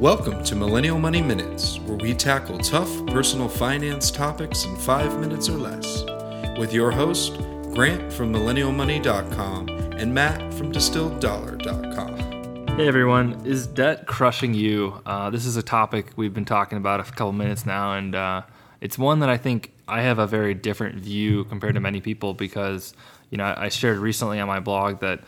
Welcome to Millennial Money Minutes, where we tackle tough personal finance topics in five minutes or less. With your host, Grant from MillennialMoney.com and Matt from DistilledDollar.com. Hey everyone, is debt crushing you? Uh, this is a topic we've been talking about a couple minutes now, and uh, it's one that I think I have a very different view compared to many people because, you know, I shared recently on my blog that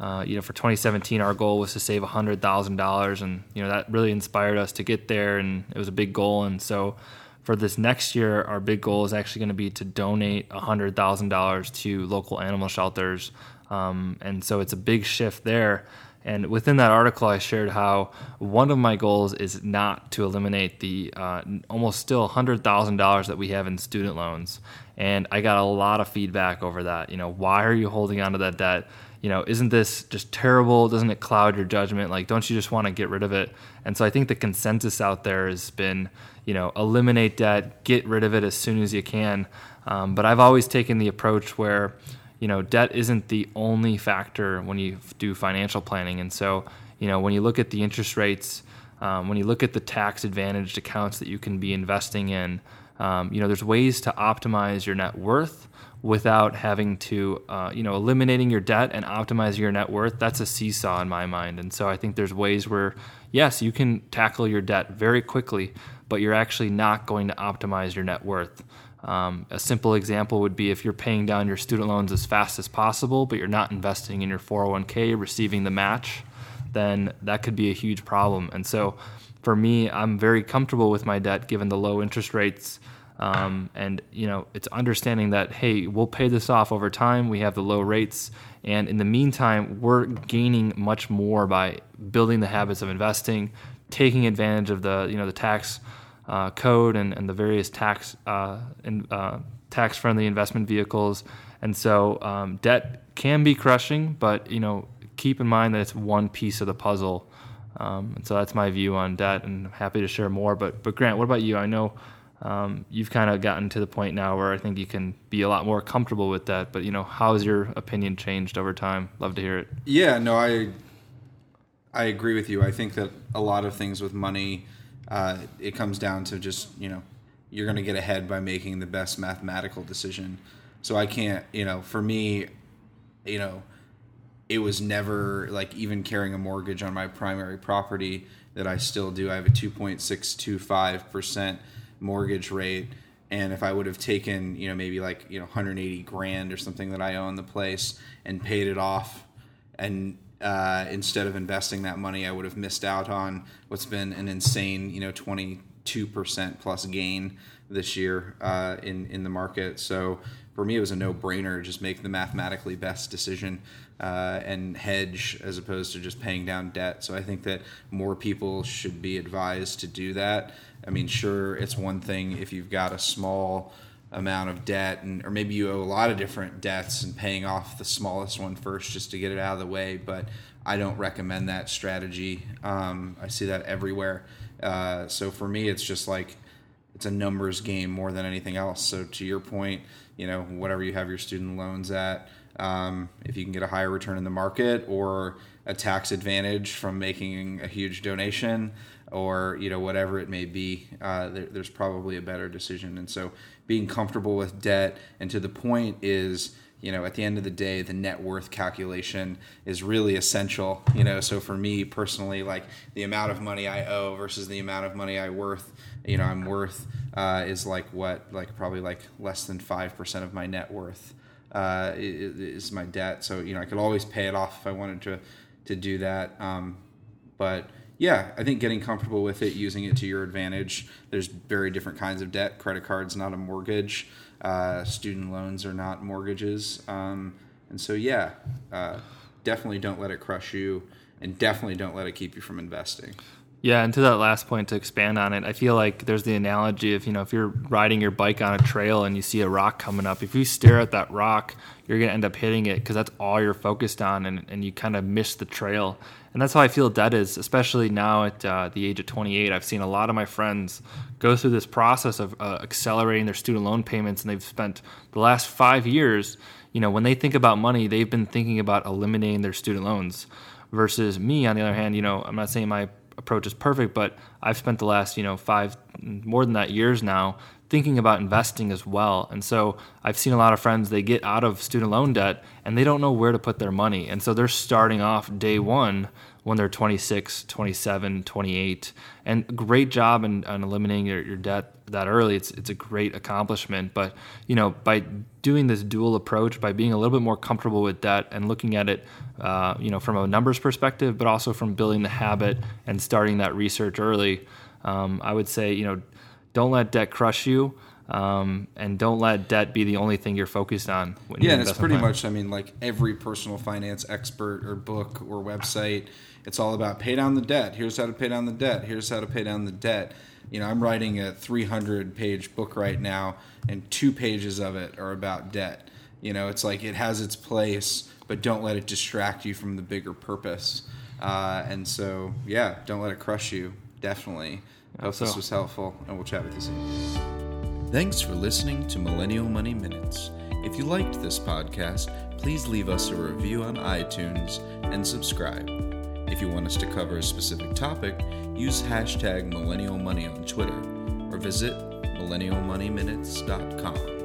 uh, you know, for 2017, our goal was to save $100,000, and you know that really inspired us to get there, and it was a big goal. And so, for this next year, our big goal is actually going to be to donate $100,000 to local animal shelters, um, and so it's a big shift there. And within that article, I shared how one of my goals is not to eliminate the uh, almost still $100,000 that we have in student loans. And I got a lot of feedback over that. You know, why are you holding on to that debt? You know, isn't this just terrible? Doesn't it cloud your judgment? Like, don't you just want to get rid of it? And so I think the consensus out there has been, you know, eliminate debt, get rid of it as soon as you can. Um, but I've always taken the approach where, you know, debt isn't the only factor when you do financial planning. And so, you know, when you look at the interest rates, um, when you look at the tax advantaged accounts that you can be investing in, um, you know, there's ways to optimize your net worth without having to, uh, you know, eliminating your debt and optimizing your net worth. That's a seesaw in my mind. And so I think there's ways where, yes, you can tackle your debt very quickly, but you're actually not going to optimize your net worth. Um, a simple example would be if you're paying down your student loans as fast as possible, but you're not investing in your 401k, receiving the match, then that could be a huge problem. And so for me, I'm very comfortable with my debt given the low interest rates um, and you know, it's understanding that hey, we'll pay this off over time. We have the low rates, and in the meantime, we're gaining much more by building the habits of investing, taking advantage of the you know the tax uh, code and, and the various tax uh, in, uh, tax friendly investment vehicles. And so, um, debt can be crushing, but you know, keep in mind that it's one piece of the puzzle. Um, and so that's my view on debt, and I'm happy to share more. But but Grant, what about you? I know um, you've kind of gotten to the point now where I think you can be a lot more comfortable with that. But you know, how has your opinion changed over time? Love to hear it. Yeah, no, I I agree with you. I think that a lot of things with money, uh, it comes down to just you know, you're going to get ahead by making the best mathematical decision. So I can't, you know, for me, you know, it was never like even carrying a mortgage on my primary property that I still do. I have a 2.625 percent mortgage rate and if I would have taken, you know, maybe like, you know, 180 grand or something that I own the place and paid it off and uh, instead of investing that money, I would have missed out on what's been an insane, you know, 22% plus gain this year uh, in, in the market. So for me, it was a no brainer. Just make the mathematically best decision uh, and hedge as opposed to just paying down debt. So I think that more people should be advised to do that. I mean, sure, it's one thing if you've got a small amount of debt and or maybe you owe a lot of different debts and paying off the smallest one first just to get it out of the way but i don't recommend that strategy um, i see that everywhere uh, so for me it's just like it's a numbers game more than anything else. So to your point you know whatever you have your student loans at um, if you can get a higher return in the market or a tax advantage from making a huge donation or you know whatever it may be uh, there, there's probably a better decision. And so being comfortable with debt and to the point is you know at the end of the day the net worth calculation is really essential you know so for me personally like the amount of money i owe versus the amount of money i worth you know i'm worth uh, is like what like probably like less than 5% of my net worth uh, is my debt. So you know i could always pay it off if i wanted to to do that um, but yeah, I think getting comfortable with it, using it to your advantage. There's very different kinds of debt. Credit cards not a mortgage. Uh, student loans are not mortgages. Um, and so, yeah, uh, definitely don't let it crush you, and definitely don't let it keep you from investing. Yeah, and to that last point, to expand on it, I feel like there's the analogy of you know if you're riding your bike on a trail and you see a rock coming up, if you stare at that rock, you're gonna end up hitting it because that's all you're focused on, and, and you kind of miss the trail. And that's how I feel debt is, especially now at uh, the age of 28. I've seen a lot of my friends go through this process of uh, accelerating their student loan payments, and they've spent the last five years. You know, when they think about money, they've been thinking about eliminating their student loans. Versus me, on the other hand, you know, I'm not saying my approach is perfect, but I've spent the last you know five more than that years now thinking about investing as well. And so I've seen a lot of friends, they get out of student loan debt and they don't know where to put their money. And so they're starting off day one when they're 26, 27, 28. And great job in, in eliminating your, your debt that early. It's, it's a great accomplishment. But, you know, by doing this dual approach, by being a little bit more comfortable with debt and looking at it, uh, you know, from a numbers perspective, but also from building the habit and starting that research early, um, I would say, you know, don't let debt crush you. Um, and don't let debt be the only thing you're focused on. When you're. Yeah, and it's pretty plan. much, I mean, like every personal finance expert or book or website, it's all about pay down the debt. Here's how to pay down the debt. Here's how to pay down the debt. You know, I'm writing a 300 page book right now, and two pages of it are about debt. You know, it's like it has its place, but don't let it distract you from the bigger purpose. Uh, and so, yeah, don't let it crush you. Definitely. I Hope so. this was helpful, and we'll chat with you soon. Thanks for listening to Millennial Money Minutes. If you liked this podcast, please leave us a review on iTunes and subscribe. If you want us to cover a specific topic, use hashtag millennial money on Twitter or visit millennialmoneyminutes.com.